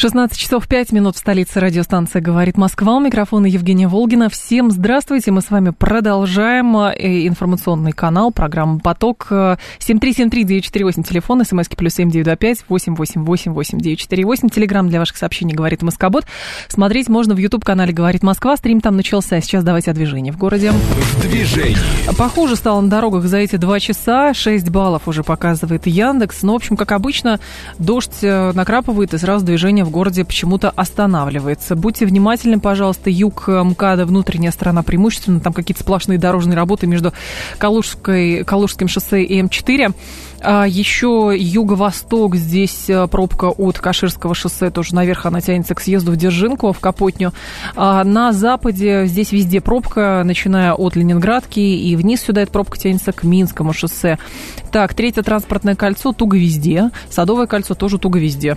16 часов 5 минут в столице радиостанция «Говорит Москва». У микрофона Евгения Волгина. Всем здравствуйте. Мы с вами продолжаем э, информационный канал, программа «Поток». 7373948, телефон, смски плюс 7925 888 8948. Телеграмм для ваших сообщений «Говорит Москобот». Смотреть можно в YouTube-канале «Говорит Москва». Стрим там начался. Сейчас давайте о движении в городе. В движении. Похоже стало на дорогах за эти два часа. 6 баллов уже показывает Яндекс. Но, в общем, как обычно, дождь э, накрапывает и сразу движение в городе почему-то останавливается. Будьте внимательны, пожалуйста. Юг МКАДа, внутренняя сторона преимущественно. Там какие-то сплошные дорожные работы между Калужской, Калужским шоссе и М4. А еще юго-восток, здесь э, пробка от Каширского шоссе, тоже наверх она тянется к съезду в Держинку, в Капотню. А на западе здесь везде пробка, начиная от Ленинградки, и вниз сюда эта пробка тянется к Минскому шоссе. Так, третье транспортное кольцо туго везде, Садовое кольцо тоже туго везде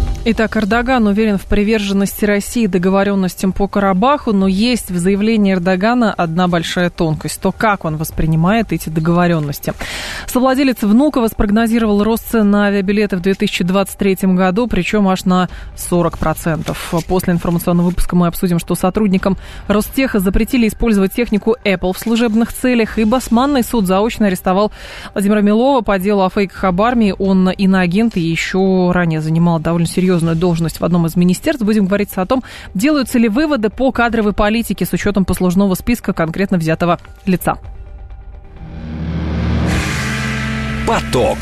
Итак, Эрдоган уверен в приверженности России договоренностям по Карабаху, но есть в заявлении Эрдогана одна большая тонкость. То, как он воспринимает эти договоренности. Совладелец Внуково спрогнозировал рост цен на авиабилеты в 2023 году, причем аж на 40%. После информационного выпуска мы обсудим, что сотрудникам Ростеха запретили использовать технику Apple в служебных целях, и Басманный суд заочно арестовал Владимира Милова по делу о фейках об армии. Он иноагент и еще ранее занимал довольно серьезную серьезную должность в одном из министерств. Будем говорить о том, делаются ли выводы по кадровой политике с учетом послужного списка конкретно взятого лица. Поток.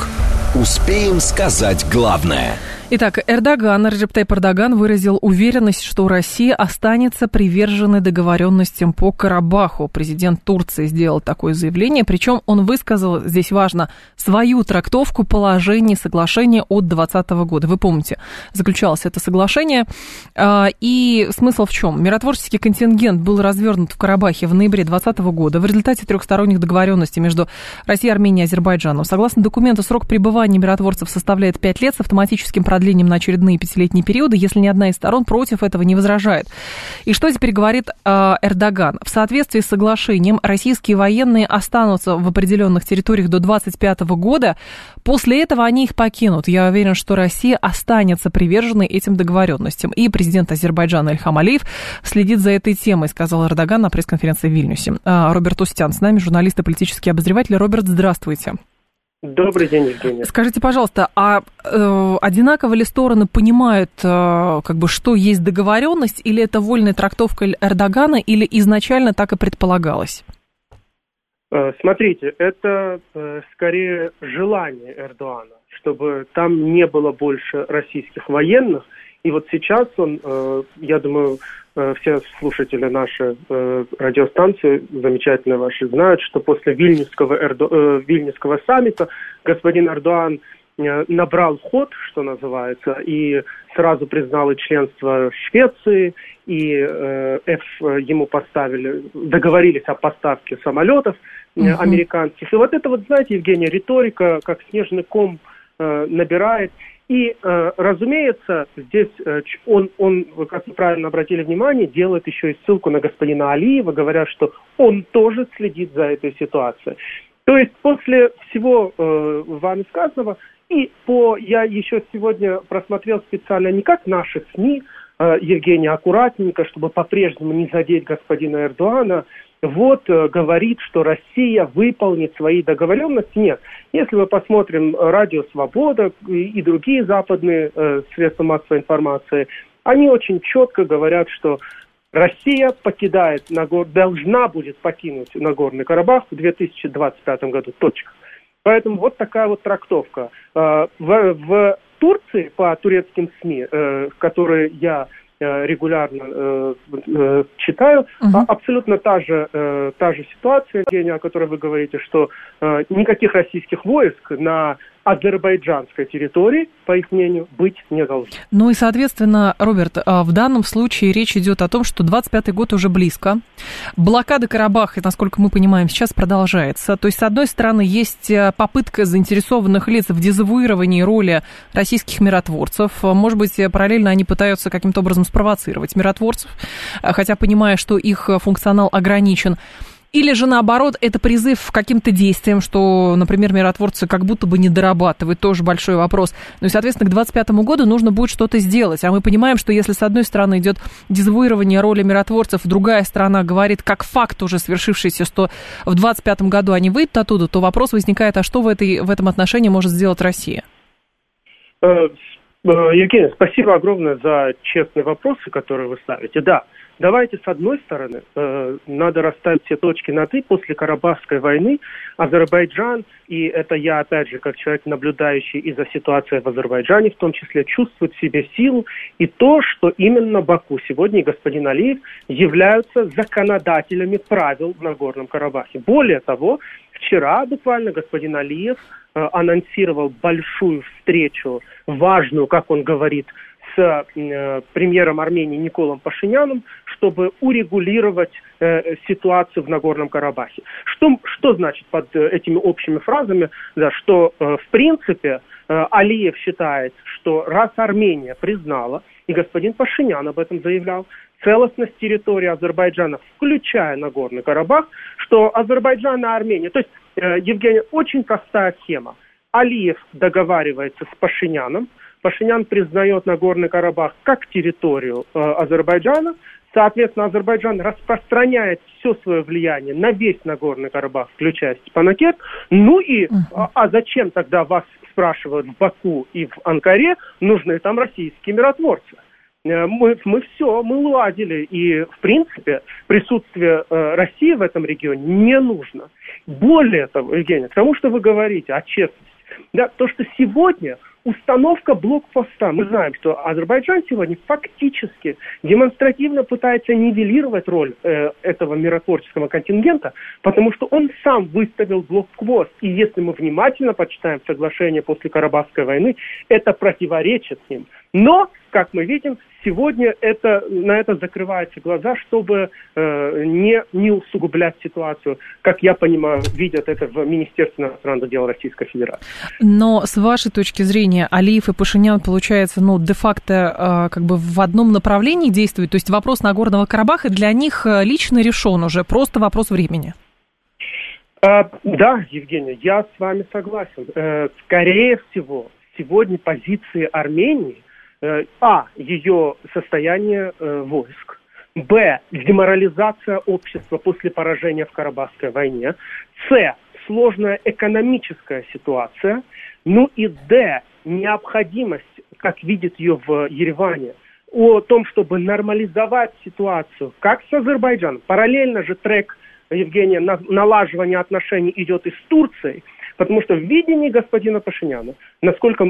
Успеем сказать главное – Итак, Эрдоган, Реджеп Тайп Эрдоган выразил уверенность, что Россия останется приверженной договоренностям по Карабаху. Президент Турции сделал такое заявление, причем он высказал, здесь важно, свою трактовку положений соглашения от 2020 года. Вы помните, заключалось это соглашение. А, и смысл в чем? Миротворческий контингент был развернут в Карабахе в ноябре 2020 года в результате трехсторонних договоренностей между Россией, Арменией и Азербайджаном. Согласно документу, срок пребывания миротворцев составляет 5 лет с автоматическим продлением продлением на очередные пятилетние периоды, если ни одна из сторон против этого не возражает. И что теперь говорит э, Эрдоган? В соответствии с соглашением российские военные останутся в определенных территориях до 2025 года. После этого они их покинут. Я уверен, что Россия останется приверженной этим договоренностям. И президент Азербайджана Ильхам Алиев следит за этой темой, сказал Эрдоган на пресс-конференции в Вильнюсе. А, Роберт Устян с нами, журналист и политический обозреватель. Роберт, здравствуйте. Добрый день, Евгения. Скажите, пожалуйста, а э, одинаково ли стороны понимают, э, как бы, что есть договоренность, или это вольная трактовка Эрдогана, или изначально так и предполагалось? Э, смотрите, это э, скорее желание Эрдогана, чтобы там не было больше российских военных, и вот сейчас он, э, я думаю, все слушатели нашей э, радиостанции, замечательно ваши, знают, что после Вильнюсского, Эрдо, Вильнюсского саммита господин Эрдоан набрал ход, что называется, и сразу признал и членство Швеции, и э, F ему поставили, договорились о поставке самолетов э, uh американских. И вот это вот, знаете, Евгения, риторика, как снежный ком э, набирает. И, э, разумеется, здесь э, он, он, как вы правильно обратили внимание, делает еще и ссылку на господина Алиева, говоря, что он тоже следит за этой ситуацией. То есть после всего э, вами сказанного, и по, я еще сегодня просмотрел специально не как наши СМИ, э, Евгений, аккуратненько, чтобы по-прежнему не задеть господина Эрдогана, вот э, говорит, что Россия выполнит свои договоренности. Нет. Если мы посмотрим Радио Свобода и, другие западные э, средства массовой информации, они очень четко говорят, что Россия покидает Нагор... должна будет покинуть Нагорный Карабах в 2025 году. Точка. Поэтому вот такая вот трактовка. Э, в, в Турции по турецким СМИ, э, которые я Э, регулярно э, э, читаю, угу. абсолютно та же, э, та же ситуация, Евгения, о которой вы говорите, что э, никаких российских войск на азербайджанской территории, по их мнению, быть не должно. Ну и, соответственно, Роберт, а, в данном случае речь идет о том, что 25-й год уже близко. Блокада Карабаха, насколько мы понимаем, сейчас продолжается. То есть, с одной стороны, есть э, попытка заинтересованных лиц в дезавуировании роли российских миротворцев. Может быть, параллельно они пытаются каким-то образом спровоцировать миротворцев, хотя понимая, что их функционал ограничен. Или же наоборот, это призыв к каким-то действиям, что, например, миротворцы как будто бы не дорабатывают, тоже большой вопрос. Ну и, соответственно, к 2025 году нужно будет что-то сделать. А мы понимаем, что если с одной стороны идет дезавуирование роли миротворцев, другая сторона говорит как факт уже свершившийся, что в 2025 году они выйдут оттуда, то вопрос возникает, а что в, этой, в этом отношении может сделать Россия? Э, э, Евгений, спасибо огромное за честные вопросы, которые вы ставите. Да, Давайте, с одной стороны, э, надо расставить все точки над «и». После Карабахской войны Азербайджан, и это я, опять же, как человек, наблюдающий и за ситуацией в Азербайджане, в том числе, чувствует в себе силу и то, что именно Баку сегодня и господин Алиев являются законодателями правил в Нагорном Карабахе. Более того, вчера буквально господин Алиев э, анонсировал большую встречу, важную, как он говорит, с э, премьером Армении Николом Пашиняном, чтобы урегулировать э, ситуацию в Нагорном Карабахе. Что, что значит под э, этими общими фразами? Да, что, э, в принципе, э, Алиев считает, что раз Армения признала, и господин Пашинян об этом заявлял, целостность территории Азербайджана, включая Нагорный Карабах, что Азербайджан и Армения, то есть, э, Евгений, очень простая схема. Алиев договаривается с Пашиняном, Пашинян признает Нагорный Карабах как территорию э, Азербайджана, Соответственно, Азербайджан распространяет все свое влияние на весь Нагорный Карабах, включая Степанакерт. Ну и, а, а зачем тогда вас спрашивают в Баку и в Анкаре, нужны там российские миротворцы? Э, мы, мы все, мы уладили. И, в принципе, присутствие э, России в этом регионе не нужно. Более того, Евгений, к тому, что вы говорите о честности, да, то, что сегодня установка блокпоста. Мы знаем, что Азербайджан сегодня фактически демонстративно пытается нивелировать роль э, этого миротворческого контингента, потому что он сам выставил блокпост. И если мы внимательно почитаем соглашение после Карабахской войны, это противоречит им. Но, как мы видим, сегодня это, на это закрываются глаза, чтобы э, не, не усугублять ситуацию, как я понимаю, видят это в Министерстве иностранных дел Российской Федерации. Но с вашей точки зрения, Алиев и Пашинян, получается, ну, де-факто э, как бы в одном направлении действуют, то есть вопрос Нагорного Карабаха для них э, лично решен уже, просто вопрос времени. А, да, Евгений, я с вами согласен. Э, скорее всего, сегодня позиции Армении а. Ее состояние э, войск. Б. Деморализация общества после поражения в Карабахской войне. С. Сложная экономическая ситуация. Ну и Д. Необходимость, как видит ее в Ереване, о том, чтобы нормализовать ситуацию, как с Азербайджаном. Параллельно же трек Евгения налаживания отношений идет и с Турцией – Потому что в видении господина Пашиняна, насколько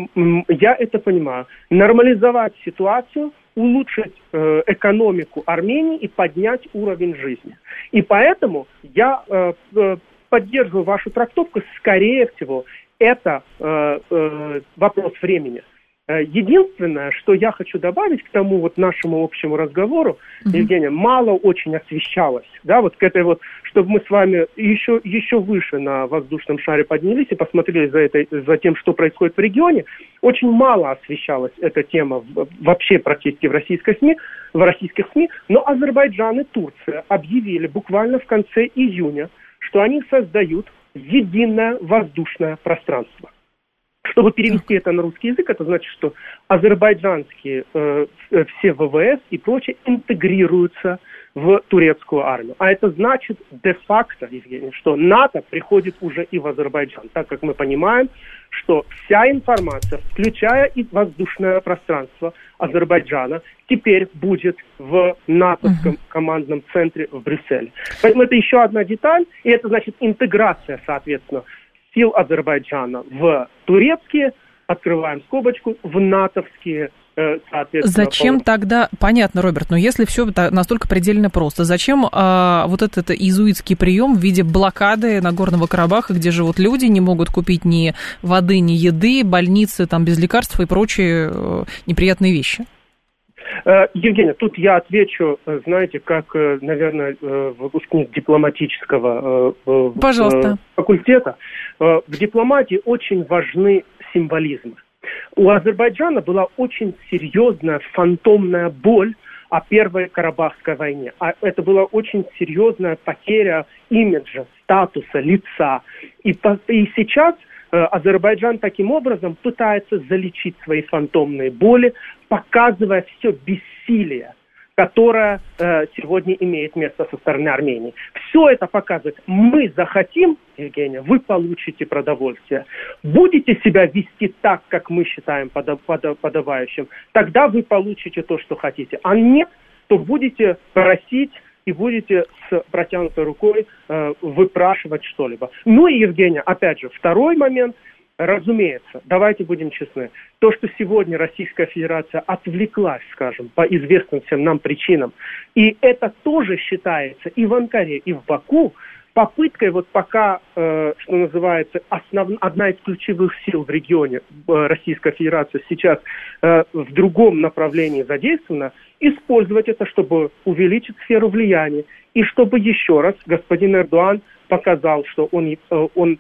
я это понимаю, нормализовать ситуацию, улучшить э, экономику Армении и поднять уровень жизни. И поэтому я э, э поддерживаю вашу трактовку, скорее всего, это э, э, вопрос времени. Э, единственное, что я хочу добавить к тому вот нашему общему разговору, mm-hmm. Евгения, мало очень освещалось, да, вот к этой вот, чтобы мы с вами еще, еще выше на воздушном шаре поднялись и посмотрели за, этой, за тем, что происходит в регионе, очень мало освещалась эта тема вообще практически в российской СМИ, в российских СМИ, но Азербайджан и Турция объявили буквально в конце июня, что они создают единое воздушное пространство. Чтобы перевести это на русский язык, это значит, что азербайджанские э, э все ВВС и прочее интегрируются в турецкую армию. А это значит де-факто, Евгений, что НАТО приходит уже и в Азербайджан, так как мы понимаем, что вся информация, включая и воздушное пространство Азербайджана, теперь будет в натовском командном центре в Брюсселе. Поэтому это еще одна деталь, и это значит интеграция, соответственно, сил Азербайджана в турецкие, открываем скобочку, в натовские э. Зачем тогда... Понятно, Роберт, но если все настолько предельно просто, зачем а, вот этот изуитский прием в виде блокады Нагорного Карабаха, где живут люди, не могут купить ни воды, ни еды, больницы там без лекарств и прочие э, неприятные вещи? Э, Евгения, тут я отвечу, э, знаете, как, э, наверное, выпускник дипломатического Пожалуйста. факультета. В дипломатии очень важны символизмы. У Азербайджана была очень серьезная фантомная боль о Первой Карабахской войне. А это была очень серьезная потеря имиджа, статуса, лица. И, и сейчас Азербайджан таким образом пытается залечить свои фантомные боли, показывая все бессилие, которое э, сегодня имеет место со стороны Армении. Все это показывает. Мы захотим, Евгения, вы получите продовольствие. Будете себя вести так, как мы считаем подав, подав, подавающим, тогда вы получите то, что хотите. А нет, то будете просить и будете с протянутой рукой э, выпрашивать что-либо. Ну и, Евгения, опять же, второй момент – Разумеется, давайте будем честны. То, что сегодня Российская Федерация отвлеклась, скажем, по известным всем нам причинам, и это тоже считается и в Анкаре, и в Баку попыткой вот пока, э, что называется, основ... одна из ключевых сил в регионе, э, Российская Федерация сейчас э, в другом направлении задействована, использовать это, чтобы увеличить сферу влияния, и чтобы еще раз господин Эрдоган показал, что он, э, он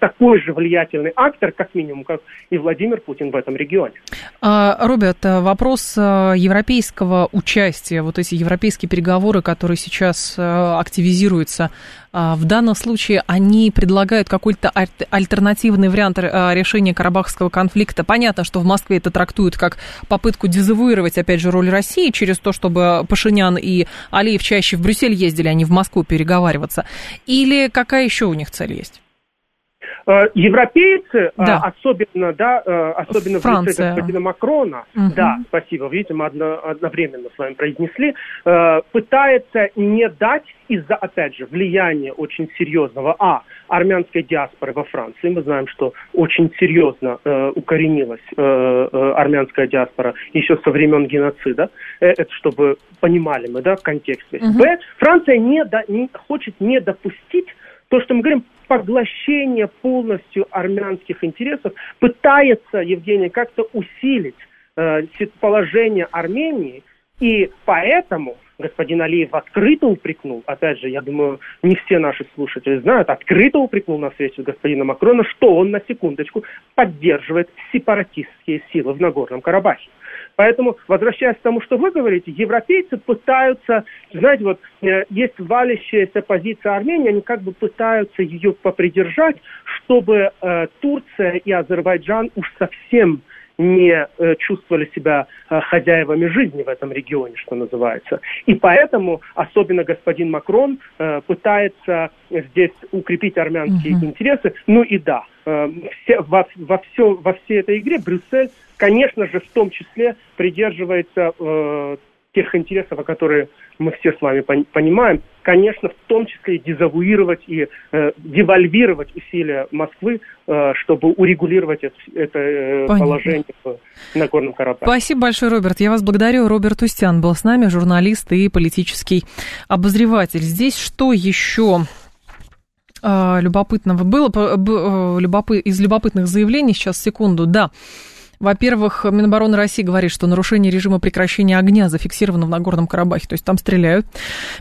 такой же влиятельный актор, как минимум, как и Владимир Путин в этом регионе. А, Роберт, э, вопрос э, европейского участия, вот эти европейские переговоры, которые сейчас э, активизируются, а, в данном случае они предлагают какой-то альтернативный вариант решения карабахского конфликта. Понятно, что в Москве это трактуют как попытку дезавуировать, опять же, роль России через то, чтобы Пашинян и Алиев чаще в Брюссель ездили, а не в Москву переговариваться. Или какая еще у них цель есть? Э, европейцы, э, да. особенно, да, э, особенно Франция. в лице господина Макрона, угу. да, спасибо, видимо, одно, одновременно с вами произнесли, пытается не дать из-за, опять же, влияния очень серьезного, а, армянской диаспоры во Франции, мы знаем, что очень серьезно э, укоренилась э, э, армянская диаспора еще со времен геноцида, э, это чтобы понимали мы, да, в контексте. Угу. Б, Франция не, да, не хочет не допустить то, что мы говорим, поглощение полностью армянских интересов, пытается, Евгений, как-то усилить э, положение Армении, и поэтому господин Алиев открыто упрекнул, опять же, я думаю, не все наши слушатели знают, открыто упрекнул на встрече господина Макрона, что он, на секундочку, поддерживает сепаратистские силы в Нагорном Карабахе. Поэтому, возвращаясь к тому, что вы говорите, европейцы пытаются, знаете, вот э, есть валящаяся позиция Армении, они как бы пытаются ее попридержать, чтобы э, Турция и Азербайджан уж совсем не э, чувствовали себя э, хозяевами жизни в этом регионе, что называется. И поэтому особенно господин Макрон э, пытается здесь укрепить армянские uh-huh. интересы. Ну и да, все, во, во, все, во всей этой игре Брюссель, конечно же, в том числе придерживается э, тех интересов, которые мы все с вами понимаем, конечно, в том числе и дезавуировать и э, девальвировать усилия Москвы, э, чтобы урегулировать это, это э, положение в Нагорном Карабахе. Спасибо большое, Роберт. Я вас благодарю. Роберт Устян был с нами, журналист и политический обозреватель. Здесь что еще э, любопытного было? Э, любопы, из любопытных заявлений, сейчас, секунду, да. Во-первых, Минобороны России говорит, что нарушение режима прекращения огня зафиксировано в Нагорном Карабахе, то есть там стреляют.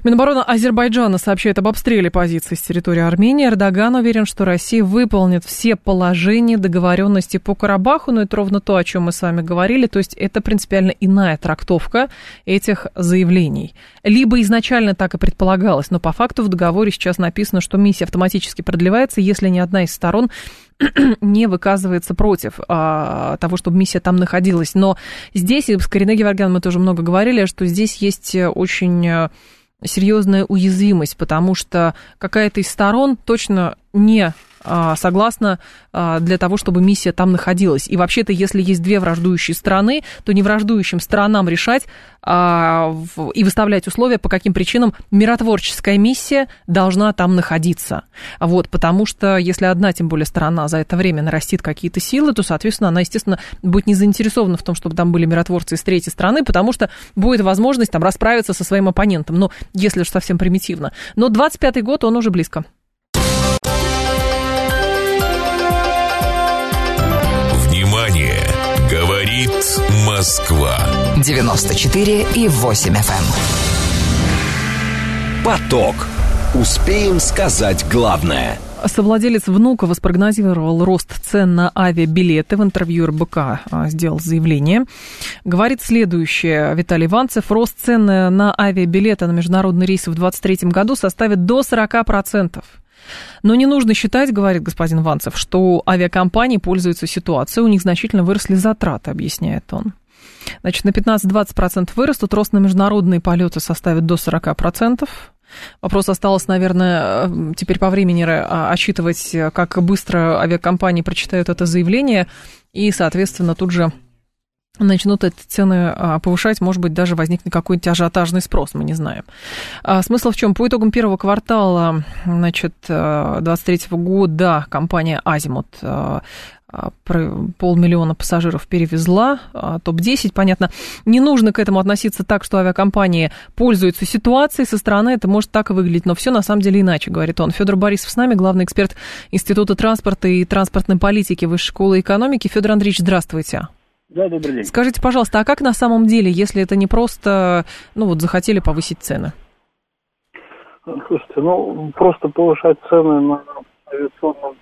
Минобороны Азербайджана сообщает об обстреле позиций с территории Армении. Эрдоган уверен, что Россия выполнит все положения договоренности по Карабаху, но это ровно то, о чем мы с вами говорили, то есть это принципиально иная трактовка этих заявлений. Либо изначально так и предполагалось, но по факту в договоре сейчас написано, что миссия автоматически продлевается, если ни одна из сторон не выказывается против а, того, чтобы миссия там находилась. Но здесь, и с Кариной Геворгян мы тоже много говорили, что здесь есть очень э, серьезная уязвимость, потому что какая-то из сторон точно не а, согласна а, для того, чтобы миссия там находилась. И вообще-то, если есть две враждующие страны, то не враждующим сторонам решать а, и выставлять условия, по каким причинам миротворческая миссия должна там находиться. Вот, потому что если одна, тем более, сторона за это время нарастит какие-то силы, то, соответственно, она, естественно, будет не заинтересована в том, чтобы там были миротворцы из третьей страны, потому что будет возможность там расправиться со своим оппонентом. Ну, если уж совсем примитивно. Но 25-й год, он уже близко. Говорит Москва. 94 и 8 FM. Эм. Поток. Успеем сказать главное – Совладелец Внуково спрогнозировал рост цен на авиабилеты. В интервью РБК а, сделал заявление. Говорит следующее Виталий Иванцев. Рост цен на авиабилеты на международные рейсы в 2023 году составит до 40%. Но не нужно считать, говорит господин Ванцев, что авиакомпании пользуются ситуацией, у них значительно выросли затраты, объясняет он. Значит, на 15-20% вырастут, рост на международные полеты составит до 40%. Вопрос осталось, наверное, э, теперь по времени а, отсчитывать, как быстро авиакомпании прочитают это заявление, и, соответственно, тут же начнут эти цены а, повышать, может быть, даже возникнет какой-нибудь ажиотажный спрос, мы не знаем. А, смысл в чем? По итогам первого квартала, значит, 23 э, года компания «Азимут» э, а, полмиллиона пассажиров перевезла, топ-10, понятно. Не нужно к этому относиться так, что авиакомпании пользуются ситуацией, со стороны это может так и выглядеть, но все на самом деле иначе, говорит он. Федор Борисов с нами, главный эксперт Института транспорта и транспортной политики Высшей школы экономики. Федор Андреевич, здравствуйте. Да, добрый день. Скажите, пожалуйста, а как на самом деле, если это не просто, ну вот, захотели повысить цены? Слушайте, ну, просто повышать цены на авиационном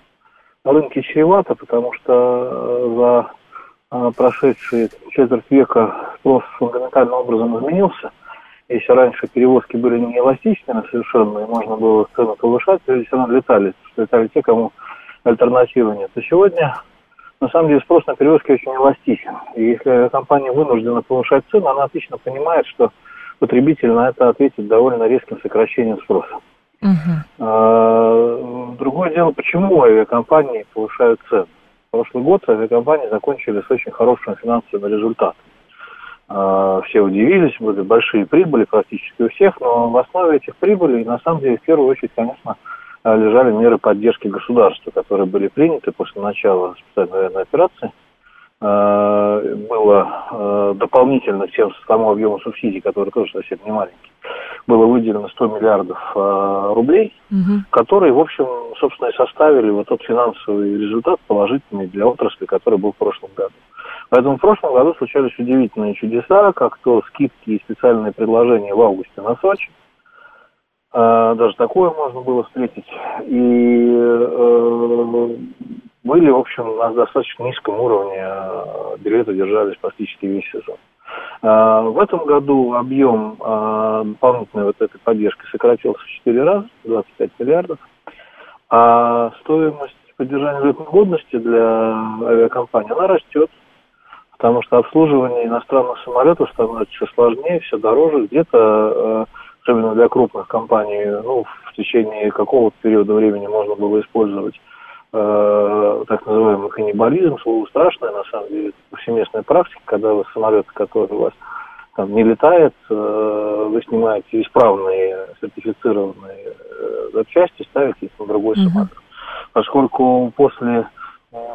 рынке чревато, потому что э, за э, прошедшие четверть века спрос фундаментальным образом изменился. Если раньше перевозки были не эластичными совершенно, и можно было цены повышать, люди все равно летали, летали те, кому альтернативы нет. То сегодня на самом деле спрос на перевозки очень эластичен. И если компания вынуждена повышать цену, она отлично понимает, что потребитель на это ответит довольно резким сокращением спроса. Uh-huh. другое дело, почему авиакомпании повышают цены. Прошлый год авиакомпании закончили с очень хорошим финансовым результатом. А, все удивились, были большие прибыли практически у всех, но в основе этих прибылей, на самом деле, в первую очередь, конечно, лежали меры поддержки государства, которые были приняты после начала специальной военной операции. А, было а, дополнительно тем тому объему субсидий, который тоже совсем не маленький, было выделено 100 миллиардов рублей, угу. которые, в общем, собственно, и составили вот тот финансовый результат положительный для отрасли, который был в прошлом году. Поэтому в прошлом году случались удивительные чудеса, как то скидки и специальные предложения в августе на Сочи, а, даже такое можно было встретить. И э, были, в общем, на достаточно низком уровне а, билеты держались практически весь сезон. А, в этом году объем дополнительной вот этой поддержки сократился в 4 раза, 25 миллиардов, а стоимость поддержания летной годности для авиакомпании, она растет, потому что обслуживание иностранных самолетов становится все сложнее, все дороже, где-то э, особенно для крупных компаний, ну, в течение какого-то периода времени можно было использовать э, так называемый каннибализм, слово страшное, на самом деле, повсеместная практика, когда вы самолет, который у вас там не летает, э, вы снимаете исправные сертифицированные э, запчасти, ставите их на другой uh-huh. самолет. Поскольку после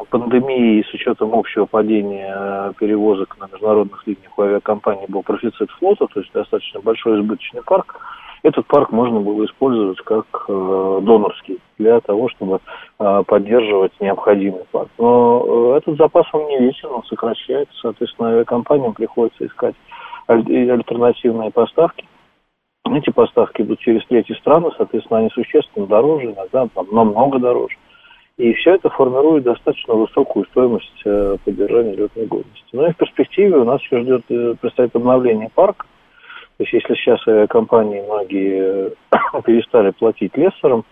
пандемии с учетом общего падения э, перевозок на международных линиях у авиакомпании был профицит флота, то есть достаточно большой избыточный парк, этот парк можно было использовать как э, донорский для того, чтобы э, поддерживать необходимый парк. Но э, этот запас он не весен, он сокращается, соответственно, авиакомпаниям приходится искать аль- альтернативные поставки. Эти поставки идут через третьи страны, соответственно, они существенно дороже, иногда намного дороже. И все это формирует достаточно высокую стоимость э, поддержания летной годности. Но и в перспективе у нас еще ждет, э, предстоит обновление парка. То есть если сейчас авиакомпании многие э, перестали платить лессорам,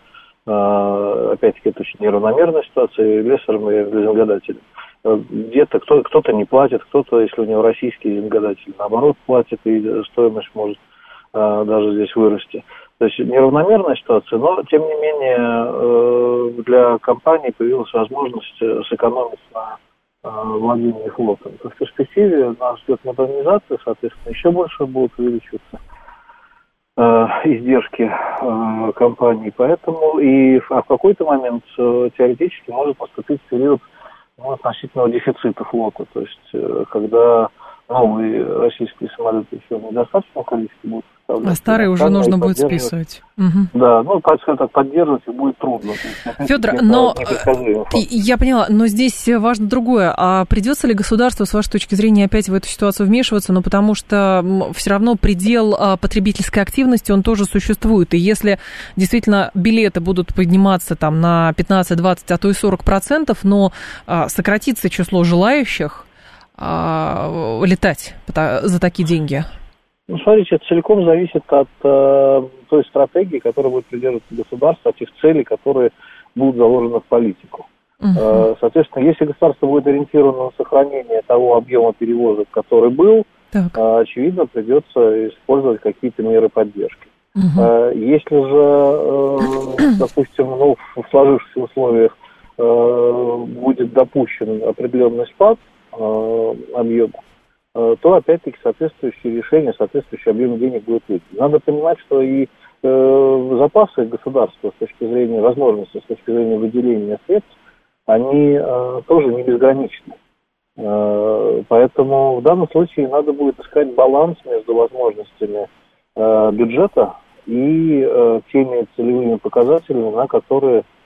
опять-таки это очень неравномерная ситуация, лессорам и лизингодателям. Где-то кто, кто-то не платит, кто-то, если у него российский лизингодатель, наоборот, платит, и стоимость может даже здесь вырасти То есть неравномерная ситуация, но тем не менее э, для компании появилась возможность э, сэкономить на владении флотом. То в перспективе нас ждет модернизация, соответственно, еще больше будут увеличиваться издержки компании. Поэтому и а в какой-то момент теоретически может наступить период ну, относительного дефицита флота. То есть когда новые российские самолеты еще в недостаточном количестве будут а старые уже нужно будет списывать. Угу. Да, ну, скажем так, поддерживать и будет трудно. Федор, но я поняла, но здесь важно другое. А придется ли государству, с вашей точки зрения, опять в эту ситуацию вмешиваться? Ну, потому что все равно предел а, потребительской активности, он тоже существует. И если действительно билеты будут подниматься там на 15, 20, а то и 40 процентов, но а, сократится число желающих, а, летать за такие деньги? Ну, смотрите, это целиком зависит от э, той стратегии, которая будет придерживаться государство, от тех целей, которые будут заложены в политику. Uh-huh. Соответственно, если государство будет ориентировано на сохранение того объема перевозок, который был, так. э, очевидно, придется использовать какие-то меры поддержки. Uh-huh. Если же, допустим, ну, в сложившихся условиях будет допущен определенный спад объема, то опять-таки соответствующие решения, соответствующий объем денег будет выйти. Надо понимать, что и э, запасы государства с точки зрения возможности, с точки зрения выделения средств, они э, тоже не безграничны. Э, поэтому в данном случае надо будет искать баланс между возможностями э, бюджета и э, теми целевыми показателями, на которые Э,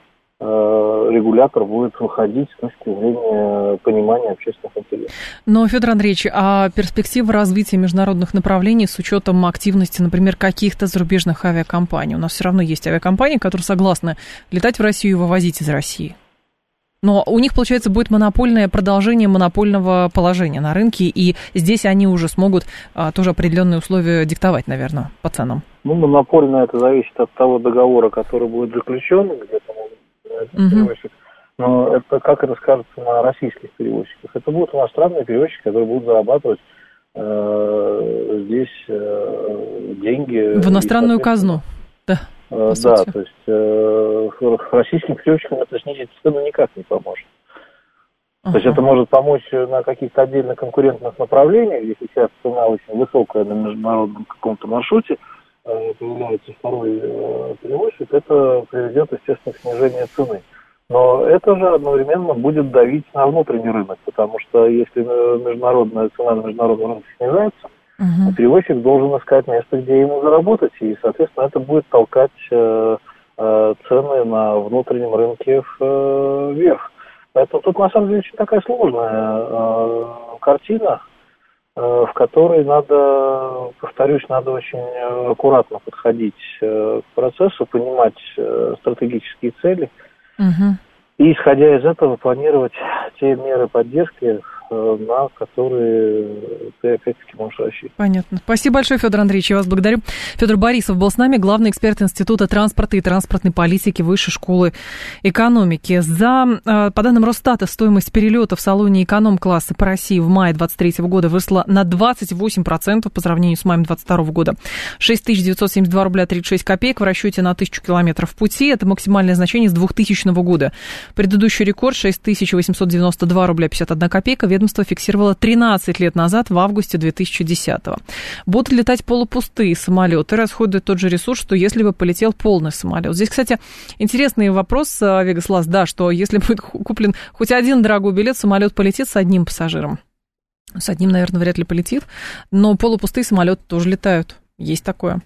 регулятор будет выходить с точки зрения понимания общественных интересов. Но, Федор Андреевич, а перспектива развития международных направлений с учетом активности, например, каких-то зарубежных авиакомпаний? У нас все равно есть авиакомпании, которые согласны летать в Россию и вывозить из России. Но у них, получается, будет монопольное продолжение монопольного положения на рынке, и здесь они уже смогут а, тоже определенные условия диктовать, наверное, по ценам. Ну, монопольное это зависит от того договора, который будет заключен, где-то угу. перевозчик. Но это как это скажется на российских перевозчиках? Это будут иностранные перевозчики, которые будут зарабатывать э, здесь э, деньги. В иностранную казну, да. Э, да, то есть э, российским перевозчикам это снизить цену никак не поможет. Uh-huh. То есть это может помочь на каких-то отдельных конкурентных направлениях, где сейчас цена очень высокая на международном каком-то маршруте, Э, появляется второй э, перевозчик, это приведет, естественно, к снижению цены. Но это же одновременно будет давить на внутренний рынок, потому что если международная цена на международном рынке снижается, uh-huh. перевозчик должен искать место, где ему заработать, и, соответственно, это будет толкать э, э, цены на внутреннем рынке э, вверх. Поэтому тут, на самом деле, очень такая сложная э, картина. Э, в которой надо, повторюсь, надо очень э, аккуратно подходить э, к процессу, понимать стратегические цели угу. и, исходя из этого, планировать те меры поддержки, на которые ты опять-таки можешь рассчитывать. Понятно. Спасибо большое, Федор Андреевич, я вас благодарю. Федор Борисов был с нами, главный эксперт Института транспорта и транспортной политики Высшей школы экономики. За, э, по данным Росстата, стоимость перелета в салоне эконом-класса по России в мае 2023 года выросла на 28% по сравнению с маем 2022 года. 6972 рубля 36 копеек в расчете на 1000 километров пути. Это максимальное значение с 2000 года. Предыдущий рекорд 6892 рубля 51 копейка ведомство фиксировало 13 лет назад, в августе 2010-го. Будут летать полупустые самолеты, расходуют тот же ресурс, что если бы полетел полный самолет. Здесь, кстати, интересный вопрос, э, Вегаслас, да, что если будет куплен хоть один дорогой билет, самолет полетит с одним пассажиром. С одним, наверное, вряд ли полетит, но полупустые самолеты тоже летают. Есть такое.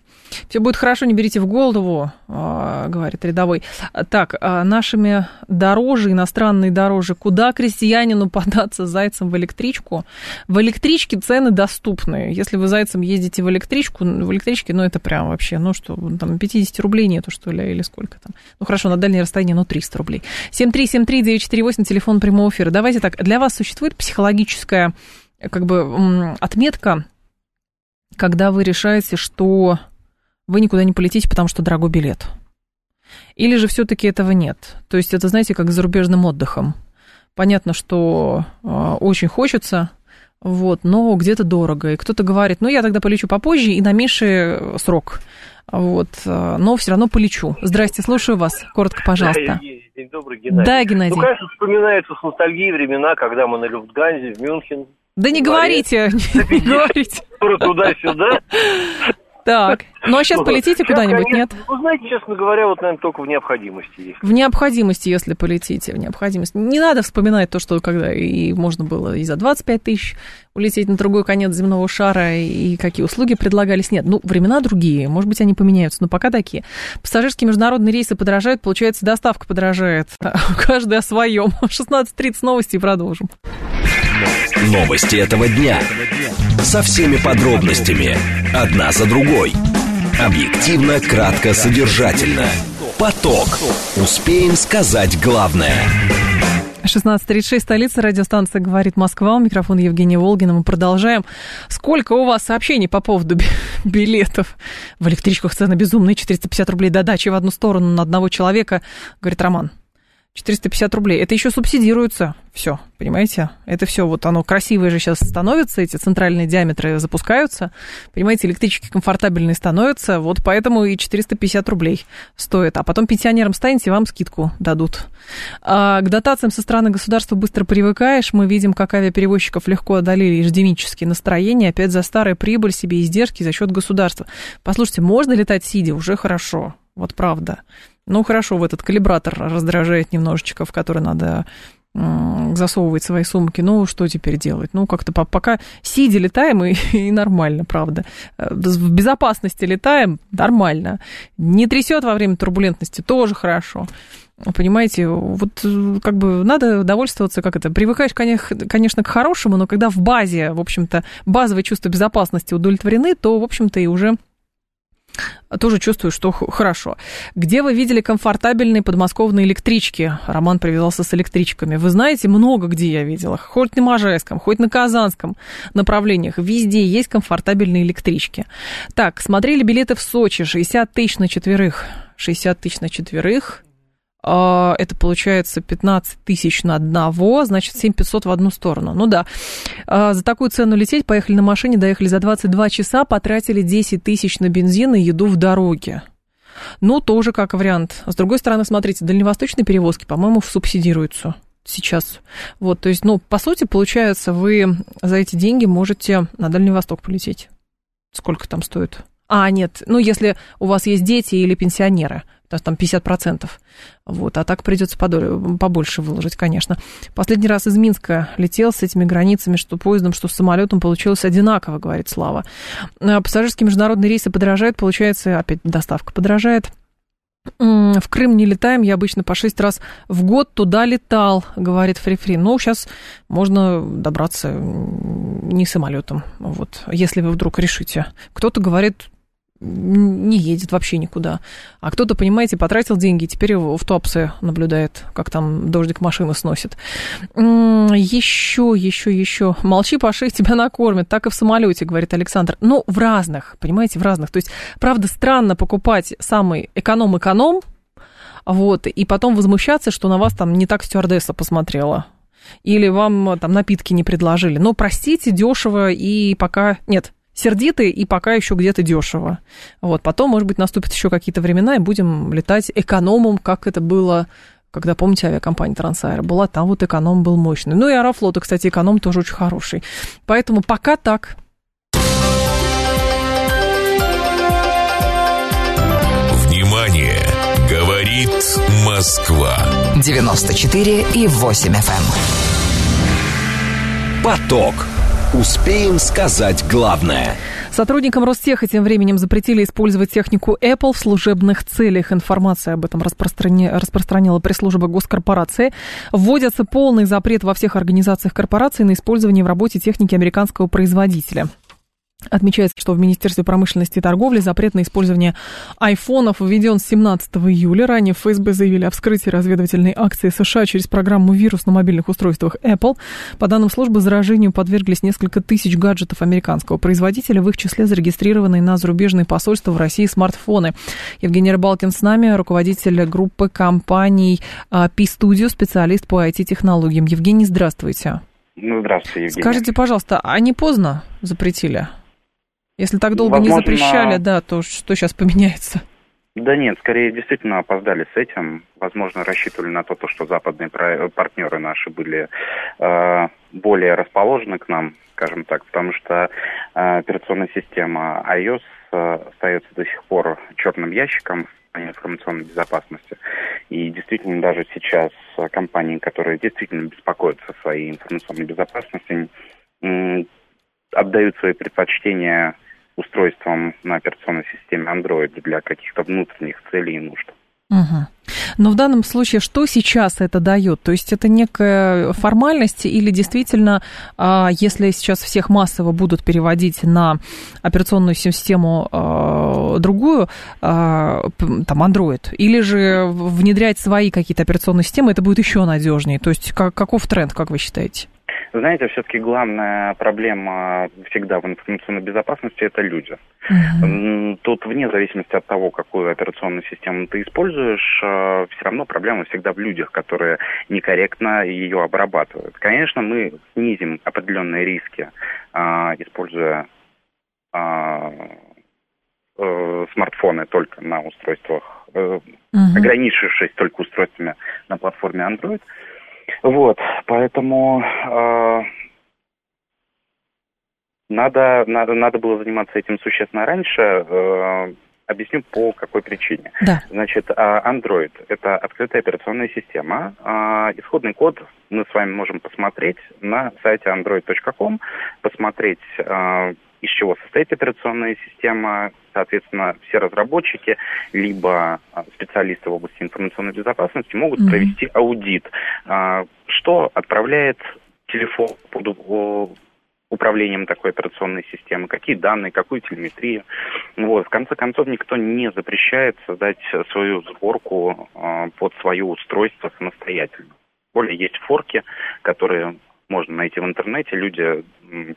Все будет хорошо, не берите в голову, а, говорит рядовой. Так, а нашими дороже, иностранные дороже, куда крестьянину податься зайцем в электричку? В электричке цены доступны. Если вы зайцем ездите в электричку, в электричке, ну это прям вообще, ну что, там 50 рублей нету, что ли, или сколько там? Ну хорошо, на дальнее расстояние, ну 300 рублей. 7373948, телефон прямого эфира. Давайте так, для вас существует психологическая как бы отметка, когда вы решаете, что вы никуда не полетите, потому что дорогой билет? Или же все-таки этого нет? То есть это, знаете, как с зарубежным отдыхом. Понятно, что э, очень хочется, вот, но где-то дорого. И кто-то говорит, ну, я тогда полечу попозже и на меньший срок. Вот, но все равно полечу. Здрасте, слушаю вас. Коротко, пожалуйста. День добрый, Геннадий. Да, Геннадий. Ну, конечно, вспоминаются с ностальгией времена, когда мы на Люфтганзе в Мюнхен. Да не говорите, не говорите. Туда-сюда. Так, ну а сейчас полетите куда-нибудь, нет? Вы знаете, честно говоря, вот, наверное, только в необходимости. В необходимости, если полетите, в необходимости. Не надо вспоминать то, что когда и можно было и за 25 тысяч улететь на другой конец земного шара, и какие услуги предлагались. Нет, ну, времена другие, может быть, они поменяются, но пока такие. Пассажирские международные рейсы подорожают, получается, доставка подорожает. Каждый о своем. 16.30 новости и продолжим. Новости этого дня. Со всеми подробностями. Одна за другой. Объективно, кратко, содержательно. Поток. Успеем сказать главное. 16.36, столица, радиостанция «Говорит Москва». У микрофона Евгения Волгина. Мы продолжаем. Сколько у вас сообщений по поводу билетов? В электричках цены безумные, 450 рублей до дачи в одну сторону на одного человека, говорит Роман. 450 рублей. Это еще субсидируется все, понимаете? Это все, вот оно красивое же сейчас становится, эти центральные диаметры запускаются, понимаете, электрички комфортабельные становятся, вот поэтому и 450 рублей стоит. А потом пенсионерам станете, вам скидку дадут. А к дотациям со стороны государства быстро привыкаешь. Мы видим, как авиаперевозчиков легко одолели иждемические настроения, опять за старая прибыль себе издержки за счет государства. Послушайте, можно летать сидя, уже хорошо, вот правда. Ну, хорошо, в этот калибратор раздражает немножечко, в который надо засовывать свои сумки. Ну, что теперь делать? Ну, как-то пока сидя летаем, и, и нормально, правда. Э, в безопасности летаем, нормально. Не трясет во время турбулентности, тоже хорошо. Понимаете, вот э, как бы надо довольствоваться, как это, привыкаешь, конечно, к хорошему, но когда в базе, в общем-то, базовые чувства безопасности удовлетворены, то, в общем-то, и уже тоже чувствую, что хорошо. Где вы видели комфортабельные подмосковные электрички? Роман привязался с электричками. Вы знаете, много где я видела. Хоть на Можайском, хоть на Казанском направлениях. Везде есть комфортабельные электрички. Так, смотрели билеты в Сочи. 60 тысяч на четверых. 60 тысяч на четверых. А, это получается 15 тысяч на одного, значит, 7 500 в одну сторону. Ну да, а, за такую цену лететь, поехали на машине, доехали за 22 часа, потратили 10 тысяч на бензин и еду в дороге. Ну, тоже как вариант. С другой стороны, смотрите, дальневосточные перевозки, по-моему, субсидируются сейчас. Вот, то есть, ну, по сути, получается, вы за эти деньги можете на Дальний Восток полететь. Сколько там стоит? А, нет, ну, если у вас есть дети или пенсионеры – там 50%. Вот, а так придется побольше выложить, конечно. Последний раз из Минска летел с этими границами, что поездом, что с самолетом получилось одинаково, говорит Слава. А пассажирские международные рейсы подорожают, получается, опять доставка подорожает. В Крым не летаем, я обычно по 6 раз в год туда летал, говорит Фрифри. Ну, сейчас можно добраться не самолетом, вот, если вы вдруг решите. Кто-то говорит, не едет вообще никуда. А кто-то, понимаете, потратил деньги, теперь в топсы наблюдает, как там дождик машины сносит. Еще, еще, еще. Молчи, Паши, тебя накормят. Так и в самолете, говорит Александр. Ну, в разных, понимаете, в разных. То есть, правда, странно покупать самый эконом-эконом, вот, и потом возмущаться, что на вас там не так стюардесса посмотрела. Или вам там напитки не предложили. Но простите, дешево и пока... Нет, сердиты и пока еще где-то дешево. Вот, потом, может быть, наступят еще какие-то времена, и будем летать экономом, как это было когда, помните, авиакомпания Трансайр была, там вот эконом был мощный. Ну и Аэрофлота, кстати, эконом тоже очень хороший. Поэтому пока так. Внимание! Говорит Москва. 94 и 8 FM. Эм. Поток. Успеем сказать главное. Сотрудникам Ростеха тем временем запретили использовать технику Apple в служебных целях. Информация об этом распространи... распространила пресс-служба госкорпорации. Вводится полный запрет во всех организациях корпорации на использование в работе техники американского производителя. Отмечается, что в Министерстве промышленности и торговли запрет на использование айфонов введен с 17 июля. Ранее в ФСБ заявили о вскрытии разведывательной акции США через программу «Вирус» на мобильных устройствах Apple. По данным службы, заражению подверглись несколько тысяч гаджетов американского производителя, в их числе зарегистрированные на зарубежные посольства в России смартфоны. Евгений Рыбалкин с нами, руководитель группы компаний P-Studio, специалист по IT-технологиям. Евгений, здравствуйте. Ну, здравствуйте, Евгений. Скажите, пожалуйста, а не поздно запретили? Если так долго Возможно, не запрещали, да, то что сейчас поменяется? Да нет, скорее действительно опоздали с этим. Возможно, рассчитывали на то, то что западные партнеры наши были э, более расположены к нам, скажем так, потому что э, операционная система iOS э, остается до сих пор черным ящиком информационной безопасности. И действительно даже сейчас компании, которые действительно беспокоятся о своей информационной безопасности, отдают свои предпочтения устройством на операционной системе Android для каких-то внутренних целей и нужд. Угу. Но в данном случае что сейчас это дает? То есть это некая формальность или действительно, а, если сейчас всех массово будут переводить на операционную систему а, другую, а, там Android, или же внедрять свои какие-то операционные системы, это будет еще надежнее? То есть каков тренд, как вы считаете? Знаете, все-таки главная проблема всегда в информационной безопасности – это люди. Uh-huh. Тут вне зависимости от того, какую операционную систему ты используешь, э, все равно проблема всегда в людях, которые некорректно ее обрабатывают. Конечно, мы снизим определенные риски, э, используя э, смартфоны только на устройствах, uh-huh. ограничившись только устройствами на платформе Android – вот, поэтому э, надо, надо, надо было заниматься этим существенно раньше. Э, объясню по какой причине. Да. Значит, Android – это открытая операционная система. Исходный код мы с вами можем посмотреть на сайте android.com, посмотреть из чего состоит операционная система. Соответственно, все разработчики, либо а, специалисты в области информационной безопасности могут mm-hmm. провести аудит, а, что отправляет телефон под управлением такой операционной системы, какие данные, какую телеметрию. Вот. В конце концов, никто не запрещает создать свою сборку э, под свое устройство самостоятельно. Более есть форки, которые можно найти в интернете, люди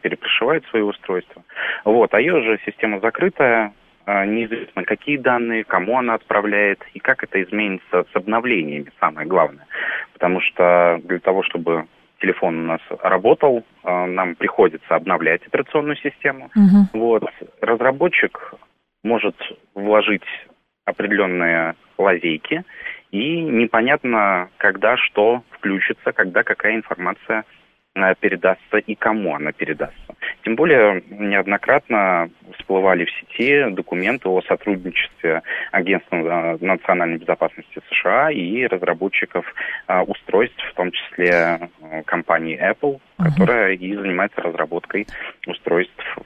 перепрошивают свои устройства. Вот, а ее же система закрытая, а, неизвестно, какие данные, кому она отправляет и как это изменится с обновлениями, самое главное. Потому что для того, чтобы телефон у нас работал, а, нам приходится обновлять операционную систему. Угу. Вот. Разработчик может вложить определенные лазейки, и непонятно, когда что включится, когда какая информация передастся и кому она передастся. Тем более неоднократно всплывали в сети документы о сотрудничестве Агентства национальной безопасности США и разработчиков а, устройств, в том числе компании Apple, uh-huh. которая и занимается разработкой устройств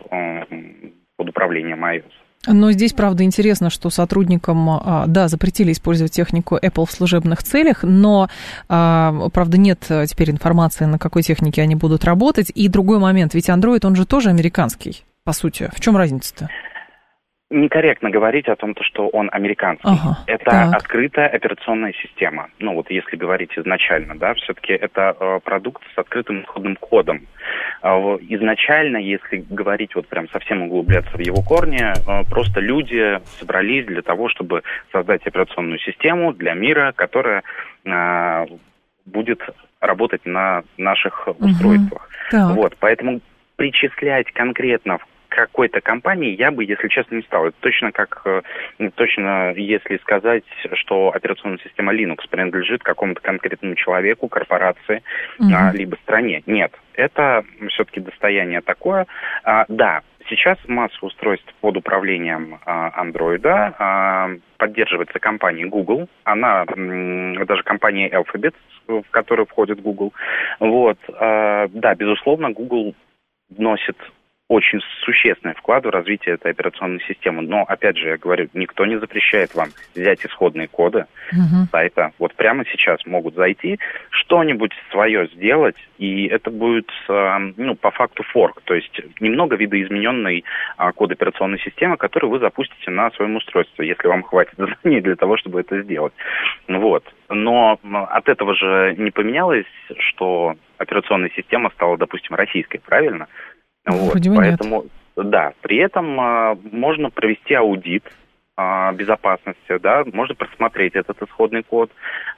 под управлением iOS. Но здесь, правда, интересно, что сотрудникам, а, да, запретили использовать технику Apple в служебных целях, но, а, правда, нет теперь информации, на какой технике они будут работать. И другой момент, ведь Android, он же тоже американский, по сути. В чем разница-то? Некорректно говорить о том, что он американский. Ага, это так. открытая операционная система. Ну вот если говорить изначально, да, все-таки это э, продукт с открытым исходным кодом. Э, изначально, если говорить вот прям совсем углубляться в его корни, э, просто люди собрались для того, чтобы создать операционную систему для мира, которая э, будет работать на наших угу. устройствах. Так. Вот, поэтому причислять конкретно какой-то компании я бы, если честно, не стал. Это точно как, э, точно если сказать, что операционная система Linux принадлежит какому-то конкретному человеку, корпорации, а, либо стране. Нет, это все-таки достояние такое. А, да, Сейчас масса устройств под управлением Android а, поддерживается компанией Google. Она, даже компания Alphabet, в которую входит Google. Вот, а, да, безусловно, Google вносит очень существенный вклад в развитие этой операционной системы. Но, опять же, я говорю, никто не запрещает вам взять исходные коды uh-huh. сайта. Вот прямо сейчас могут зайти, что-нибудь свое сделать, и это будет, а, ну, по факту форк, то есть немного видоизмененный а, код операционной системы, который вы запустите на своем устройстве, если вам хватит знаний для того, чтобы это сделать. Вот. Но от этого же не поменялось, что операционная система стала, допустим, российской, правильно? Вот, Вроде поэтому, нет. да, при этом а, можно провести аудит а, безопасности, да, можно просмотреть этот исходный код,